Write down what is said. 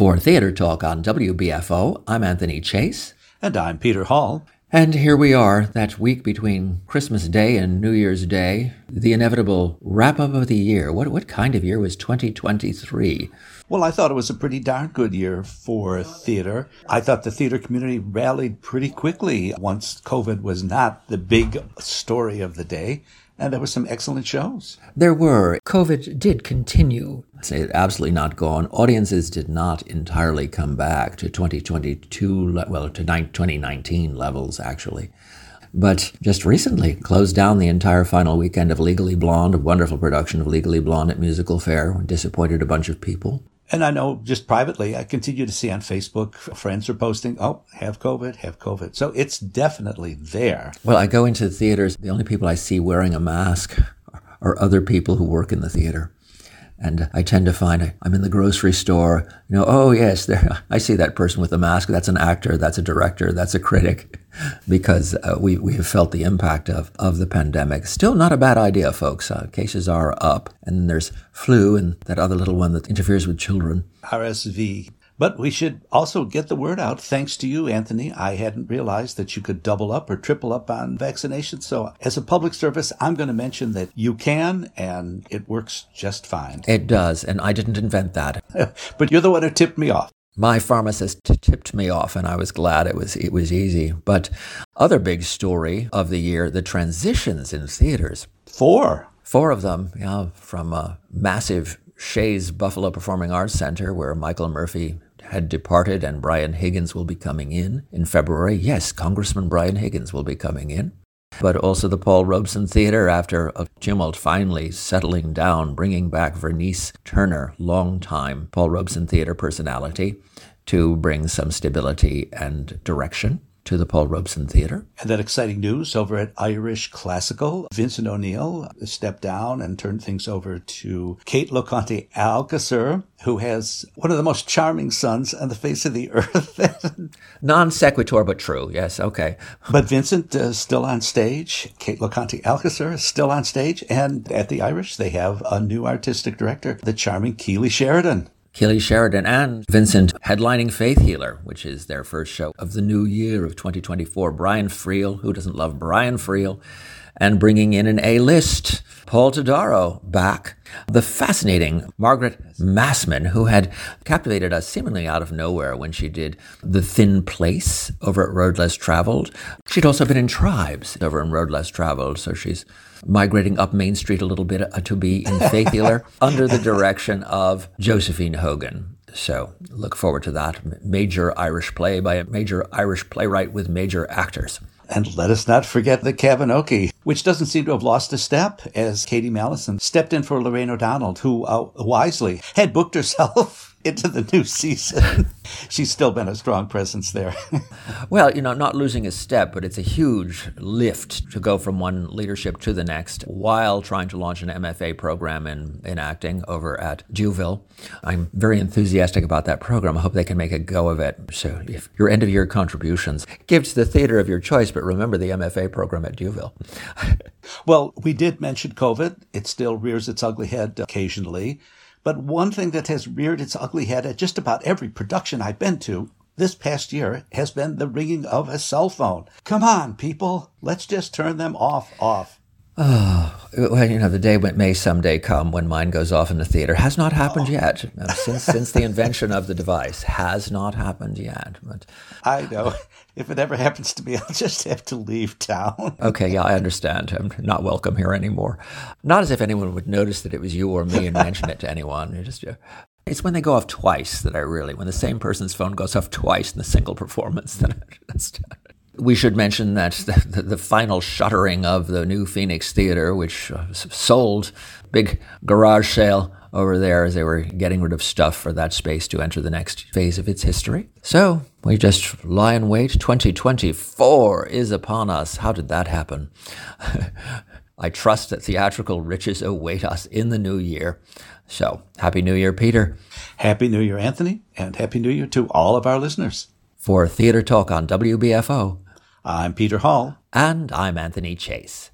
For Theater Talk on WBFO, I'm Anthony Chase. And I'm Peter Hall. And here we are, that week between Christmas Day and New Year's Day, the inevitable wrap up of the year. What, what kind of year was 2023? Well, I thought it was a pretty darn good year for theater. I thought the theater community rallied pretty quickly once COVID was not the big story of the day and there were some excellent shows. There were. COVID did continue. I say absolutely not gone. Audiences did not entirely come back to 2022, well, to 2019 levels, actually. But just recently closed down the entire final weekend of Legally Blonde, a wonderful production of Legally Blonde at Musical Fare, disappointed a bunch of people. And I know just privately, I continue to see on Facebook friends are posting, oh, have COVID, have COVID. So it's definitely there. Well, I go into the theaters. The only people I see wearing a mask are other people who work in the theater. And I tend to find I'm in the grocery store, you know, oh yes, there I see that person with a mask. That's an actor, that's a director, that's a critic, because uh, we we have felt the impact of of the pandemic. Still not a bad idea, folks. Uh, cases are up, and there's flu and that other little one that interferes with children. RSV. But we should also get the word out. Thanks to you, Anthony. I hadn't realized that you could double up or triple up on vaccinations. So as a public service, I'm going to mention that you can and it works just fine. It does. And I didn't invent that. but you're the one who tipped me off. My pharmacist t- tipped me off, and I was glad it was it was easy. But other big story of the year: the transitions in theaters. Four, four of them, yeah, from a massive Shea's Buffalo Performing Arts Center, where Michael Murphy had departed and Brian Higgins will be coming in in February. Yes, Congressman Brian Higgins will be coming in. But also the Paul Robeson Theater, after a tumult finally settling down, bringing back Vernice Turner, longtime Paul Robeson Theater personality, to bring some stability and direction to the Paul Robeson Theater. And that exciting news over at Irish Classical. Vincent O'Neill stepped down and turned things over to Kate Loconte Alcacer, who has one of the most charming sons on the face of the earth. non sequitur, but true. Yes, okay. But Vincent is still on stage. Kate Loconte Alcacer is still on stage. And at the Irish, they have a new artistic director, the charming Keely Sheridan. Keely Sheridan and Vincent headlining Faith Healer, which is their first show of the new year of 2024. Brian Friel, who doesn't love Brian Friel? And bringing in an A-list, Paul Todaro back. The fascinating Margaret Massman, who had captivated us seemingly out of nowhere when she did The Thin Place over at Road Less Traveled. She'd also been in Tribes over in Road Less Traveled, so she's migrating up Main Street a little bit uh, to be in Faith Healer under the direction of Josephine Hogan. So look forward to that. Major Irish play by a major Irish playwright with major actors. And let us not forget the Kavinoky, which doesn't seem to have lost a step as Katie Mallison stepped in for Lorraine O'Donnell, who uh, wisely had booked herself into the new season. She's still been a strong presence there. well, you know, not losing a step, but it's a huge lift to go from one leadership to the next while trying to launch an MFA program in, in acting over at D'Youville. I'm very enthusiastic about that program. I hope they can make a go of it. So, if your end of year contributions, give to the theater of your choice, but remember the MFA program at D'Youville. well, we did mention COVID. It still rears its ugly head occasionally. But one thing that has reared its ugly head at just about every production I've been to this past year has been the ringing of a cell phone. Come on, people. Let's just turn them off, off. Oh, well, you know, the day may someday come when mine goes off in the theater. Has not happened oh. yet. Since since the invention of the device, has not happened yet. But I know. If it ever happens to me, I'll just have to leave town. okay, yeah, I understand. I'm not welcome here anymore. Not as if anyone would notice that it was you or me and mention it to anyone. Just, it's when they go off twice that I really, when the same person's phone goes off twice in a single performance, that I just, we should mention that the, the, the, final shuttering of the new Phoenix Theater, which uh, sold, big garage sale over there as they were getting rid of stuff for that space to enter the next phase of its history. So we just lie in wait. 2024 is upon us. How did that happen? I trust that theatrical riches await us in the new year. So, Happy New Year, Peter. Happy New Year, Anthony, and Happy New Year to all of our listeners. For Theater Talk on WBFO, I'm Peter Hall. And I'm Anthony Chase.